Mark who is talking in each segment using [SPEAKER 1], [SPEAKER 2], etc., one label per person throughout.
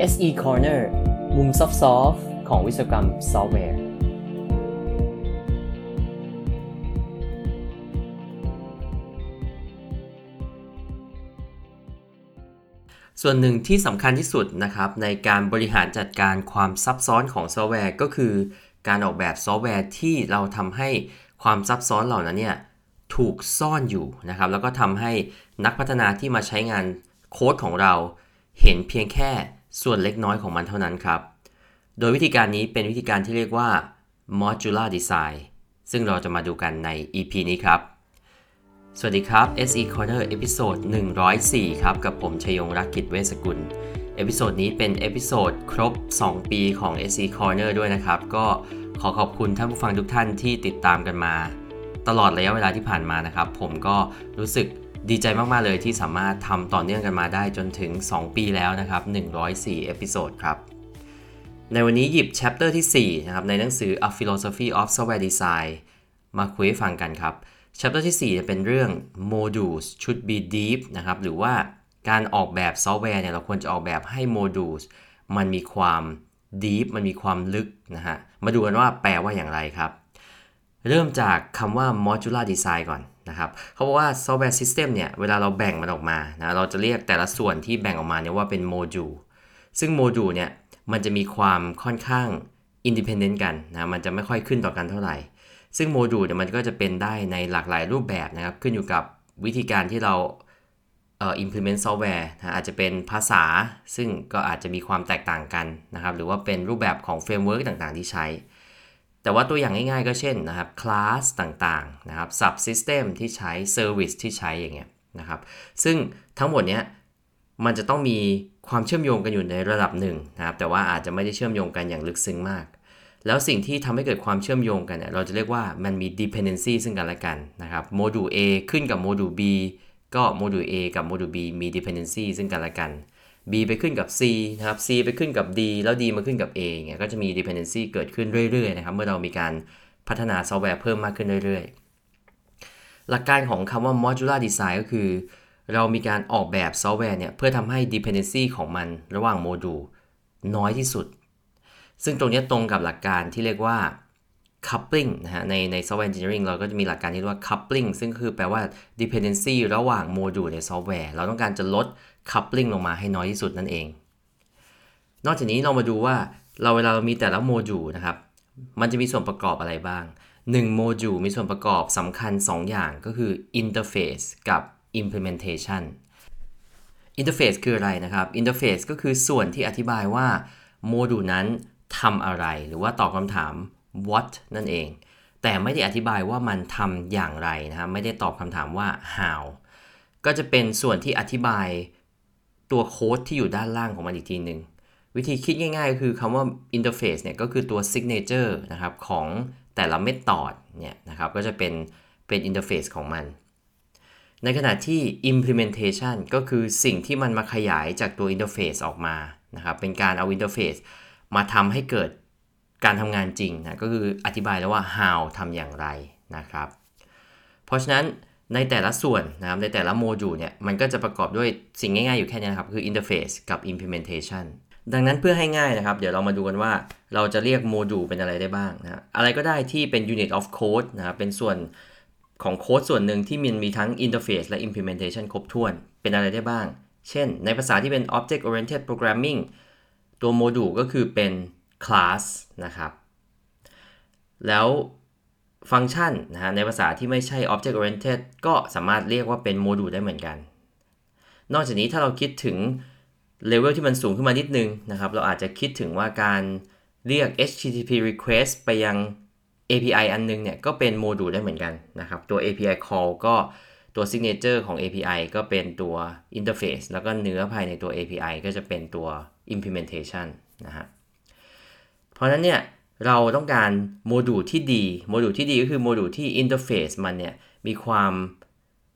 [SPEAKER 1] SE Corner มุมซอฟต์ของวิศวกรรมซอฟต์แวร์
[SPEAKER 2] ส่วนหนึ่งที่สำคัญที่สุดนะครับ ในการบริหารจัดการความซับซ้อนของซอฟต์แวร์ ก็คือการออกแบบซอฟต์แวร์ที่เราทำให้ความซับซ้อนเหล่านั้นเนี่ยถูกซ่อนอยู่นะครับ แล้วก็ทำให้นักพัฒนาที่มาใช้งานโค้ดของเราเห็นเพียงแค่ ส่วนเล็กน้อยของมันเท่านั้นครับ โดยวิธีการนี้เป็นวิธีการที่เรียกว่า modular design ซึ่งเราจะมาดูกันใน EP นี้ครับ สวัสดีครับ SE Corner episode 104 ครับ กับผมชยงรักกิจเวสกุล episode นี้เป็น episode ครบ 2 ปีของ SE Corner ด้วยนะครับ ก็ขอขอบคุณท่านผู้ฟังทุกท่านที่ติดตามกันมา ตลอดระยะเวลาที่ผ่านมานะครับ ผมก็รู้สึก ดีใจมาก ๆ เลยที่สามารถทำต่อเนื่องกันมาได้จนถึง 2 ปีแล้วนะครับ 104 episode ครับ ในวันนี้หยิบ chapter ที่ 4 นะครับ ในหนังสือ A Philosophy of Software Design มาคุยให้ฟังกันครับ chapter ที่ 4 เป็นเรื่อง modules should be deep นะครับ หรือว่าการออกแบบซอฟต์แวร์เนี่ยเราควรจะออกแบบให้ modules มันมีความ deep มันมีความลึกนะฮะ มาดูกันว่าแปลว่าอย่างไรครับ เริ่มจากคำว่า modular design ก่อน นะครับเขาบอกว่า software system เนี่ยเวลาเราแบ่งมันออกมานะเราจะเรียกแต่ละส่วนที่แบ่งออกมาเนี่ยว่าเป็น module ซึ่ง module เนี่ยมันจะมีความค่อนข้าง independent กันนะมันจะไม่ค่อยขึ้นต่อกันเท่าไหร่ ซึ่งโมดูลเนี่ยมันก็จะเป็นได้ในหลากหลายรูปแบบนะครับขึ้นอยู่กับวิธีการที่เราเอ่อ implement software นะอาจจะเป็นภาษาซึ่งก็อาจจะมีความแตกต่างกันนะครับหรือว่าเป็นรูปแบบของ framework ต่างๆ ที่ใช้ แต่ว่าตัวอย่างง่ายๆก็เช่นนะครับ class ต่างๆนะครับ subsystem ที่ใช้ service ที่ใช้อย่างเงี้ยนะครับ ซึ่งทั้งหมดเนี้ยมันจะต้องมีความเชื่อมโยงกันอยู่ในระดับหนึ่งนะครับ แต่ว่าอาจจะไม่ได้เชื่อมโยงกันอย่างลึกซึ้งมาก แล้วสิ่งที่ทำให้เกิดความเชื่อมโยงกันเนี่ย เราจะเรียกว่ามันมี dependency ซึ่งกันและกันนะครับ โมดูล A ขึ้นกับโมดูล B ก็ module A กับ module B มี dependency ซึ่งกันและกัน B ไปขึ้นกับ C นะครับ C ไปขึ้นกับ D แล้ว D มาขึ้นกับ A เงี้ยก็จะมี dependency เกิดขึ้นเรื่อยๆนะครับ เมื่อเรามีการพัฒนาซอฟต์แวร์เพิ่มมากขึ้นเรื่อยๆ หลักการของคำว่า modular design ก็คือ เรามีการออกแบบซอฟต์แวร์เนี่ยเพื่อทำให้ dependency ของมันระหว่างโมดูลน้อยที่สุด ซึ่งตรงนี้ตรงกับหลักการที่เรียกว่า coupling นะฮะในใน software engineering เราก็จะมีหลักการที่เรียกว่า coupling ซึ่งคือแปลว่า dependency ระหว่างโมดูลในซอฟต์แวร์ เราต้องการจะลด coupling ลงมาให้น้อยที่สุดนั่นเอง นอกจากนี้เรามาดูว่าเราเวลาเรามีแต่ละโมดูลนะครับ มันจะมีส่วนประกอบอะไรบ้าง1โมดูลมีส่วนประกอบสำคัญ 2 อย่างก็คือ interface กับ implementation interface คืออะไรนะครับ interface ก็คือส่วนที่อธิบายว่าโมดูลนั้นทำอะไร หรือว่าตอบคำถาม what นั่นเอง แต่ไม่ได้อธิบายว่ามันทำอย่างไรนะครับไม่ได้ตอบคำถามว่า how ก็จะเป็นส่วนที่อธิบายตัวโค้ดที่อยู่ด้านล่างของมันอีกทีหนึ่งวิธีคิดง่ายๆ ก็คือคำว่า interface เนี่ยก็คือตัว signature นะครับของแต่ละ method เนี่ยนะครับก็จะเป็นเป็น interface ของมัน ในขณะที่ implementation ก็คือสิ่งที่มันมาขยายจากตัว interface ออกมานะครับเป็นการเอา interface มาทำให้เกิด การทำงานจริงนะก็คืออธิบายแล้วว่า how ทำอย่างไรนะครับ เพราะฉะนั้นในแต่ละส่วนนะครับในแต่ละโมดูลเนี่ยมันก็จะประกอบด้วยสิ่งง่ายๆอยู่แค่นี้นะครับ คือ interface กับ implementation ดังนั้นเพื่อให้ง่ายนะครับ เดี๋ยวเรามาดูกันว่าเราจะเรียกโมดูลเป็นอะไรได้บ้างนะอะไรก็ได้ที่เป็น unit of code นะครับเป็นส่วนของโค้ดส่วนหนึ่งที่มันมีทั้ง interface และ implementation ครบถ้วนเป็นอะไรได้บ้าง เช่น ในภาษาที่เป็น object oriented programming ตัวโมดูลก็คือเป็น class นะครับ แล้วฟังก์ชันนะฮะในภาษาที่ไม่ใช่ object oriented ก็สามารถเรียกว่าเป็นโมดูลได้เหมือนกัน นอกจากนี้ถ้าเราคิดถึงเลเวลที่มันสูงขึ้นมานิดนึงนะครับ เราอาจจะคิดถึงว่าการเรียก HTTP request ไปยัง API อันนึงเนี่ยก็เป็นโมดูลได้เหมือนกันนะครับ ตัว API call ก็ตัว signature ของ API ก็เป็นตัว interface แล้วก็เนื้อภายในตัว API ก็จะเป็นตัว implementation นะฮะ เพราะนั้นเนี่ยเราต้องการโมดูลที่ดี โมดูลที่ดีก็คือโมดูลที่ interface มันเนี่ยมีความ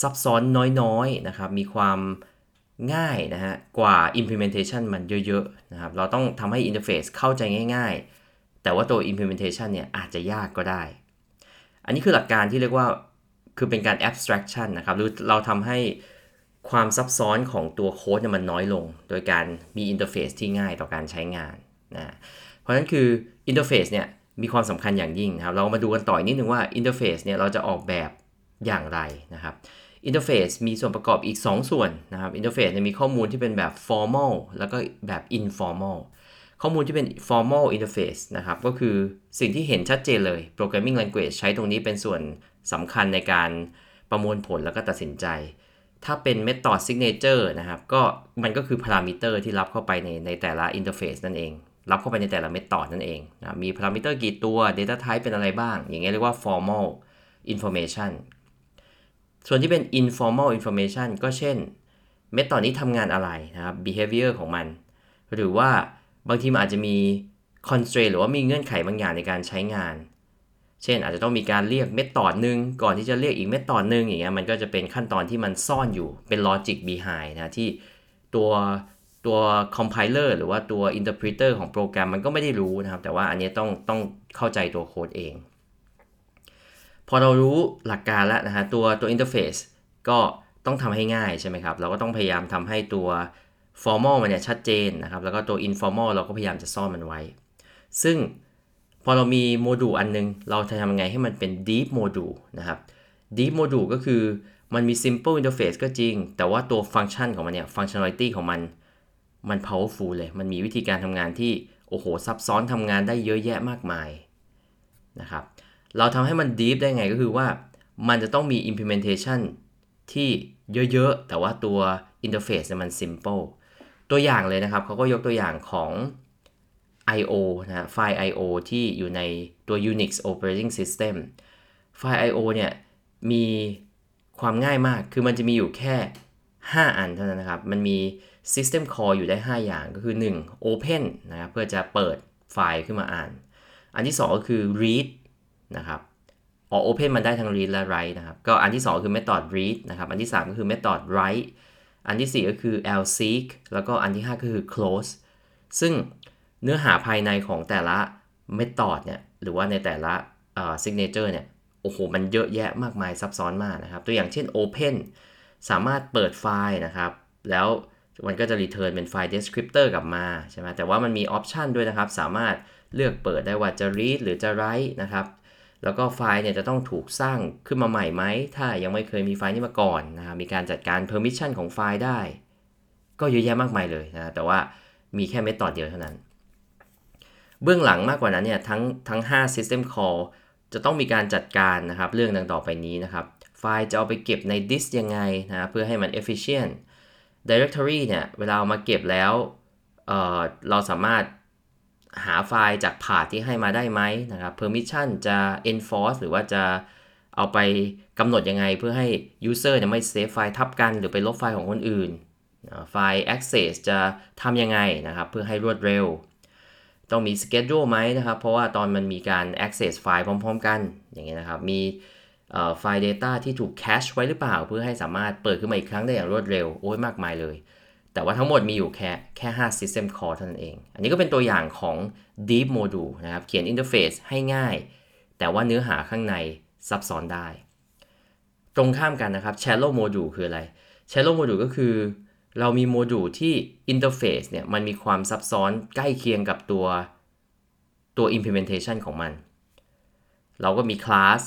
[SPEAKER 2] ซับซ้อนน้อยๆนะครับ มีความง่ายนะฮะกว่า implementation มันเยอะๆนะครับ เราต้องทำให้ interface เข้าใจง่ายๆ แต่ว่าตัว implementation เนี่ยอาจจะยากก็ได้ อันนี้คือหลักการที่เรียกว่าคือเป็นการ abstraction นะครับ หรือเราทำให้ความซับซ้อนของตัวโค้ดเนี่ยมันน้อยลง โดยการมี interface ที่ง่ายต่อการใช้งานนะ เพราะฉะนั้นคือ interface เนี่ยมีความสำคัญอย่างยิ่งครับ เรามาดูกันต่ออีกนิดนึงว่า interface เนี่ยเราจะออกแบบอย่างไรนะครับ interface มีส่วนประกอบอีก 2 ส่วนนะครับ interface มีข้อมูลที่เป็นแบบ formal แล้วก็แบบ informal ข้อมูลที่เป็น formal interface นะครับ ก็คือสิ่งที่เห็นชัดเจนเลย programming language ใช้ตรงนี้เป็นส่วนสำคัญในการประมวลผลแล้วก็ตัดสินใจ ถ้าเป็น method signature นะครับ ก็มันก็คือ parameter ที่รับเข้าไปในในแต่ละ interface นั่นเอง รับเข้าไปในแต่ละ method นั่นเองนะมี parameter กี่ตัว data type เป็นอะไรบ้าง อย่างเงี้ยเรียกว่า formal information ส่วนที่เป็น informal information ก็เช่น method นี้ทำงานอะไรนะครับ behavior ของมัน หรือว่าบางทีมันอาจจะมี constraint หรือว่ามีเงื่อนไขบางอย่างในการใช้งาน เช่นอาจจะต้องมีการเรียกเมธอดหนึ่งก่อนที่จะเรียกอีกเมธอดหนึ่งอย่างเงี้ยมันก็จะเป็นขั้นตอนที่มันซ่อนอยู่เป็น logic behind นะที่ตัว ตัว compiler หรือว่าตัว interpreter ของโปรแกรมมันก็ไม่ได้รู้นะครับ แต่ว่าอันนี้ต้องต้องเข้าใจตัวโค้ดเอง พอเรารู้หลักการแล้วนะฮะตัวตัว interface ก็ต้องทำให้ง่ายใช่ไหมครับ เราก็ต้องพยายามทำให้ตัว formal มันเนี่ยชัดเจนนะครับ แล้วก็ตัว informal เราก็พยายามจะซ่อนมันไว้ ซึ่งพอเรามีโมดูลอันนึง เราจะทำยังไงให้มันเป็น deep module นะครับ deep module ก็คือมันมี simple interface ก็จริง แต่ว่าตัวฟังก์ชันของมันเนี่ย functionality ของมัน มัน powerful เลย มันมีวิธีการทำงานที่ โอ้โห ซับซ้อนทำงานได้เยอะแยะมากมายนะครับ เราทำให้มัน deep ได้ไงก็คือว่า มันจะต้องมี implementation ที่เยอะๆ แต่ว่าตัว interface มัน simple ตัวอย่างเลยนะครับ เขาก็ยกตัวอย่างของ I/O นะฮะไฟล์ I/O ที่อยู่ในตัว Unix operating system ไฟล์ I/O เนี่ย มีความง่ายมาก คือมันจะมีอยู่แค่ 5 อันเท่านั้นนะครับ มันมี system call อยู่ได้ 5 อย่างก็คือ 1 open นะครับ เพื่อจะเปิดไฟล์ขึ้นมาอ่าน อันที่ 2 ก็คือ read นะครับออ open มันได้ทั้ง read และ write นะครับ ก็อันที่ 2 คือ method read นะครับ อันที่ 3 ก็คือ method write อันที่ 4 ก็คือ lseek แล้วก็อันที่ 5 ก็คือ close ซึ่งเนื้อหาภายในของแต่ละ method เนี่ย หรือว่าในแต่ละ signature เนี่ย โอ้โห มันเยอะแยะมากมายซับซ้อนมากนะครับ ตัวอย่างเช่น open สามารถเปิดไฟล์นะครับ แล้วมันก็จะ return เป็นไฟล์ descriptor กลับมาใช่ไหมแต่ว่ามันมี option ด้วยนะครับ สามารถเลือกเปิดได้ว่าจะ read หรือจะ write นะครับ แล้วก็ไฟล์เนี่ยจะต้องถูกสร้างขึ้นมาใหม่ไหม ถ้ายังไม่เคยมีไฟล์นี้มาก่อนนะครับ มีการจัดการ permission ของไฟล์ได้ ก็เยอะแยะมากมายเลยนะ แต่ว่ามีแค่เมธอดเดียวเท่านั้น เบื้องหลังมากกว่านั้นเนี่ยทั้งทั้ง 5 system call จะต้องมีการจัดการนะครับ เรื่องดังต่อไปนี้นะครับ ไฟล์จะเอาไปเก็บในดิสยังไงนะเพื่อให้มัน efficient directory เนี่ยเวลาเอามาเก็บแล้วเราสามารถหาไฟล์จาก path ที่ให้มาได้ไหมนะครับ permission จะ enforce หรือว่าจะเอาไปกำหนดยังไงเพื่อให้ user เนี่ยไม่เซฟไฟล์ทับกัน หรือไปลบไฟล์ของคนอื่นไฟล์ access จะทำยังไงนะครับ เพื่อให้รวดเร็ว ต้องมี schedule ไหมนะครับ เพราะว่าตอนมันมีการ access ไฟล์พร้อม ๆ กันอย่างเงี้ยนะครับมี ไฟล์ data ที่ถูก cache ไว้หรือเปล่า เพื่อให้สามารถเปิดขึ้นมาอีกครั้งได้อย่างรวดเร็ว โอ้ยมากมายเลย แต่ว่าทั้งหมดมีอยู่แค่แค่ 5 system call เท่านั้นเอง อันนี้ก็เป็นตัวอย่างของ deep module นะครับ เขียน interface ให้ง่าย แต่ว่าเนื้อหาข้างในซับซ้อนได้ ตรงข้ามกันนะครับ shallow module คืออะไร shallow module ก็คือ เรามีโมดูลที่ interface เนี่ยมันมีความซับซ้อนใกล้เคียงกับตัวตัว implementation ของมัน เราก็มีคลาส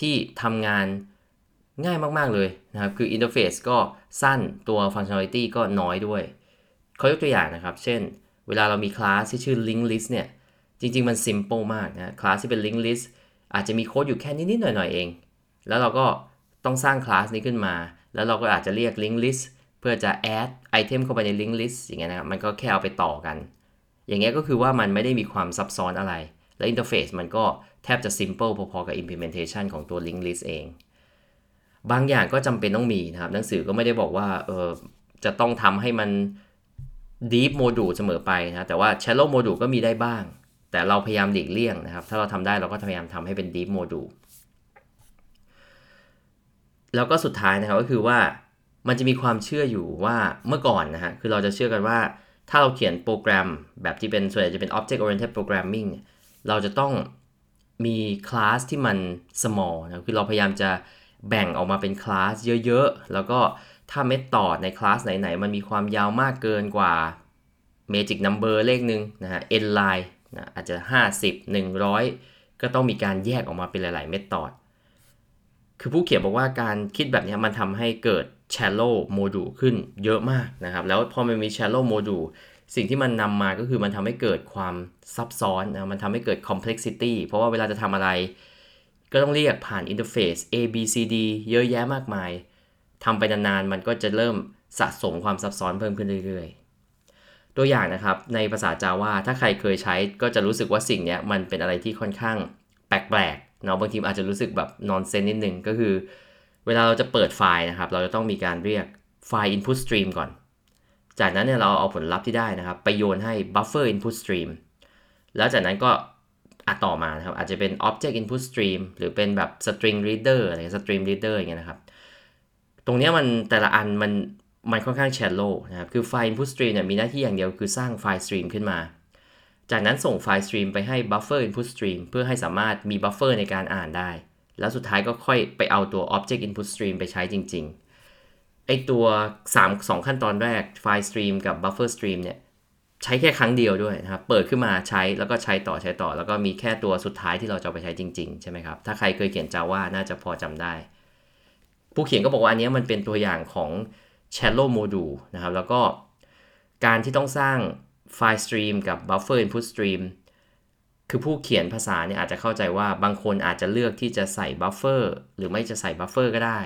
[SPEAKER 2] ที่ทำงานง่ายมาก ๆ เลยนะครับ คือ interface ก็สั้นตัว functionality ก็น้อยด้วย เขายกตัวอย่างนะครับ เช่น เวลาเรามีคลาสที่ชื่อ link list เนี่ย จริง ๆ มัน simple มากนะคลาสที่เป็น link list อาจจะมีโค้ดอยู่แค่นิด ๆ หน่อย ๆ เอง แล้วเราก็ต้องสร้างคลาสนี้ขึ้นมา แล้วเราก็อาจจะเรียก link list เพื่อจะ add item เข้าไปใน link list อย่างเงี้ยนะครับ มันก็แค่เอาไปต่อกัน อย่างเงี้ยก็คือว่ามันไม่ได้มีความซับซ้อนอะไร และ interface มันก็ แทบจะ simple พอๆกับ implementation ของตัว link list เอง บางอย่างก็จำเป็นต้องมีนะครับ หนังสือก็ไม่ได้บอกว่าเออจะต้องทำให้มัน deep module เสมอไปนะแต่ว่า shallow module ก็มีได้บ้าง แต่เราพยายามหลีกเลี่ยงนะครับ ถ้าเราทำได้เราก็พยายามทำให้เป็น deep module แล้วก็สุดท้ายนะครับก็คือว่ามันจะมีความเชื่ออยู่ว่าเมื่อก่อนนะฮะคือเราจะเชื่อกันว่าถ้าเราเขียนโปรแกรมแบบที่เป็นส่วนใหญ่จะเป็น object oriented programming เราจะต้อง มีคลาสที่มัน small นะคือเราพยายามจะแบ่งออกมาเป็นคลาสเยอะๆ แล้วก็ถ้าเมธอดในคลาสไหนๆ มันมีความยาวมากเกินกว่า Magic Number เลขหนึ่งนะฮะ n line นะอาจจะ 50 100 ก็ต้องมีการแยกออกมาเป็นหลาย ๆ method คือผู้เขียนบอกว่าการคิดแบบนี้มันทำให้เกิด shallow module ขึ้นเยอะมากนะครับ แล้วพอมันมี shallow module สิ่งที่มันนำมาก็คือมันทำให้เกิดความซับซ้อนนะมันทำให้เกิด complexity เพราะว่าเวลาจะทำอะไร ก็ต้องเรียกผ่านอินเทอร์เฟซ A B C D เยอะแยะมากมายทำไปนานๆ มันก็จะเริ่มสะสมความซับซ้อนเพิ่มขึ้นเรื่อยๆ ตัวอย่างนะครับ ในภาษาจาว่าถ้าใครเคยใช้ก็จะรู้สึกว่าสิ่งนี้มันเป็นอะไรที่ค่อนข้างแปลกๆเนาะบางทีอาจจะรู้สึกแบบนอนเซนนิดนึงก็คือ เวลาเราจะเปิดไฟล์นะครับ เราจะต้องมีการเรียกไฟล์ input stream ก่อน จากนั้นเนี่ยเราเอาผลลัพธ์ที่ได้นะครับ ไปโยนให้ buffer input stream แล้วจากนั้นก็อัดต่อมานะครับ อาจจะเป็น object input stream หรือเป็นแบบ string reader อะไร stream reader อย่างเงี้ยนะครับ ตรงเนี้ยมันแต่ละอันมันมันค่อนข้าง shallow นะครับ คือไฟล์ input stream เนี่ยมีหน้าที่อย่างเดียวคือสร้างไฟล์ stream ขึ้นมา จากนั้นส่งไฟล์ stream ไปให้ buffer input stream เพื่อให้สามารถมี buffer ในการอ่านได้ แล้วสุดท้ายก็ค่อยไปเอาตัว object input stream ไปใช้จริง ๆ ไอตัว 3 2 ขั้นตอนแรกไฟล์ stream กับ buffer stream เนี่ยใช้แค่ครั้งเดียวด้วยนะครับ เปิดขึ้นมาใช้แล้วก็ใช้ต่อใช้ต่อ แล้วก็มีแค่ตัวสุดท้ายที่เราจะเอาไปใช้จริงๆ ใช่ไหมครับ ถ้าใครเคยเขียน Java น่าจะพอจำได้ ผู้เขียนก็บอกว่าอันนี้มันเป็นตัวอย่างของ shallow module นะครับ แล้วก็การที่ต้องสร้างไฟล์ stream กับ buffer input stream คือผู้เขียนภาษาเนี่ยอาจจะเข้าใจว่าบางคนอาจจะเลือกที่จะใส่ buffer หรือไม่จะใส่ buffer ก็ได้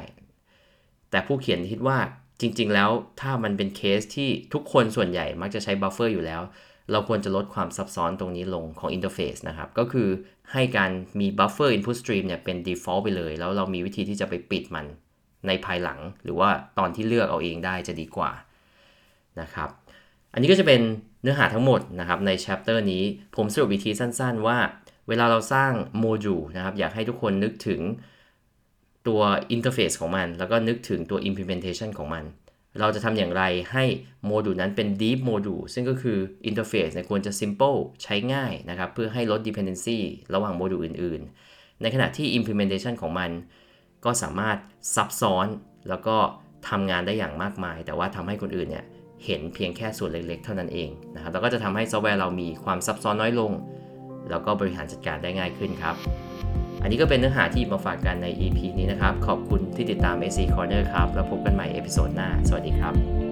[SPEAKER 2] แต่ผู้เขียนคิดว่าจริง ๆ แล้วถ้ามันเป็นเคสที่ทุกคนส่วนใหญ่มักจะใช้ buffer อยู่แล้ว เราควรจะลดความซับซ้อนตรงนี้ลงของ interface นะครับ ก็คือให้การมี buffer input stream เนี่ยเป็น default ไปเลย แล้วเรามีวิธีที่จะไปปิดมันในภายหลัง หรือว่าตอนที่เลือกเอาเองได้จะดีกว่านะครับ อันนี้ก็จะเป็นเนื้อหาทั้งหมดนะครับใน chapter นี้ผมสรุปวิธีสั้น ๆ ว่า เวลาเราสร้างโมดูลนะครับอยากให้ทุกคนนึกถึง ตัว interface ของมัน แล้วก็นึกถึงตัว implementation ของมัน เราจะทำอย่างไรให้โมดูลนั้นเป็น deep module ซึ่งก็คือ interface เนี่ยควรจะ simple ใช้ง่ายนะครับ เพื่อให้ลด dependency ระหว่างโมดูลอื่น ๆ ในขณะที่ implementation ของมัน ก็สามารถซับซ้อนแล้วก็ทำงานได้อย่างมากมาย แต่ว่าทำให้คนอื่นเนี่ยเห็นเพียงแค่ส่วนเล็ก ๆ เท่านั้นเองนะครับแล้วก็จะทำให้ซอฟต์แวร์เรามีความซับซ้อนน้อยลง แล้วก็บริหารจัดการได้ง่ายขึ้นครับ อันนี้ก็เป็นเนื้อหาที่มาฝากกันใน EP นี้นะครับ ขอบคุณที่ติดตาม SE Corner ครับ แล้วพบกันใหม่ episode หน้า สวัสดีครับ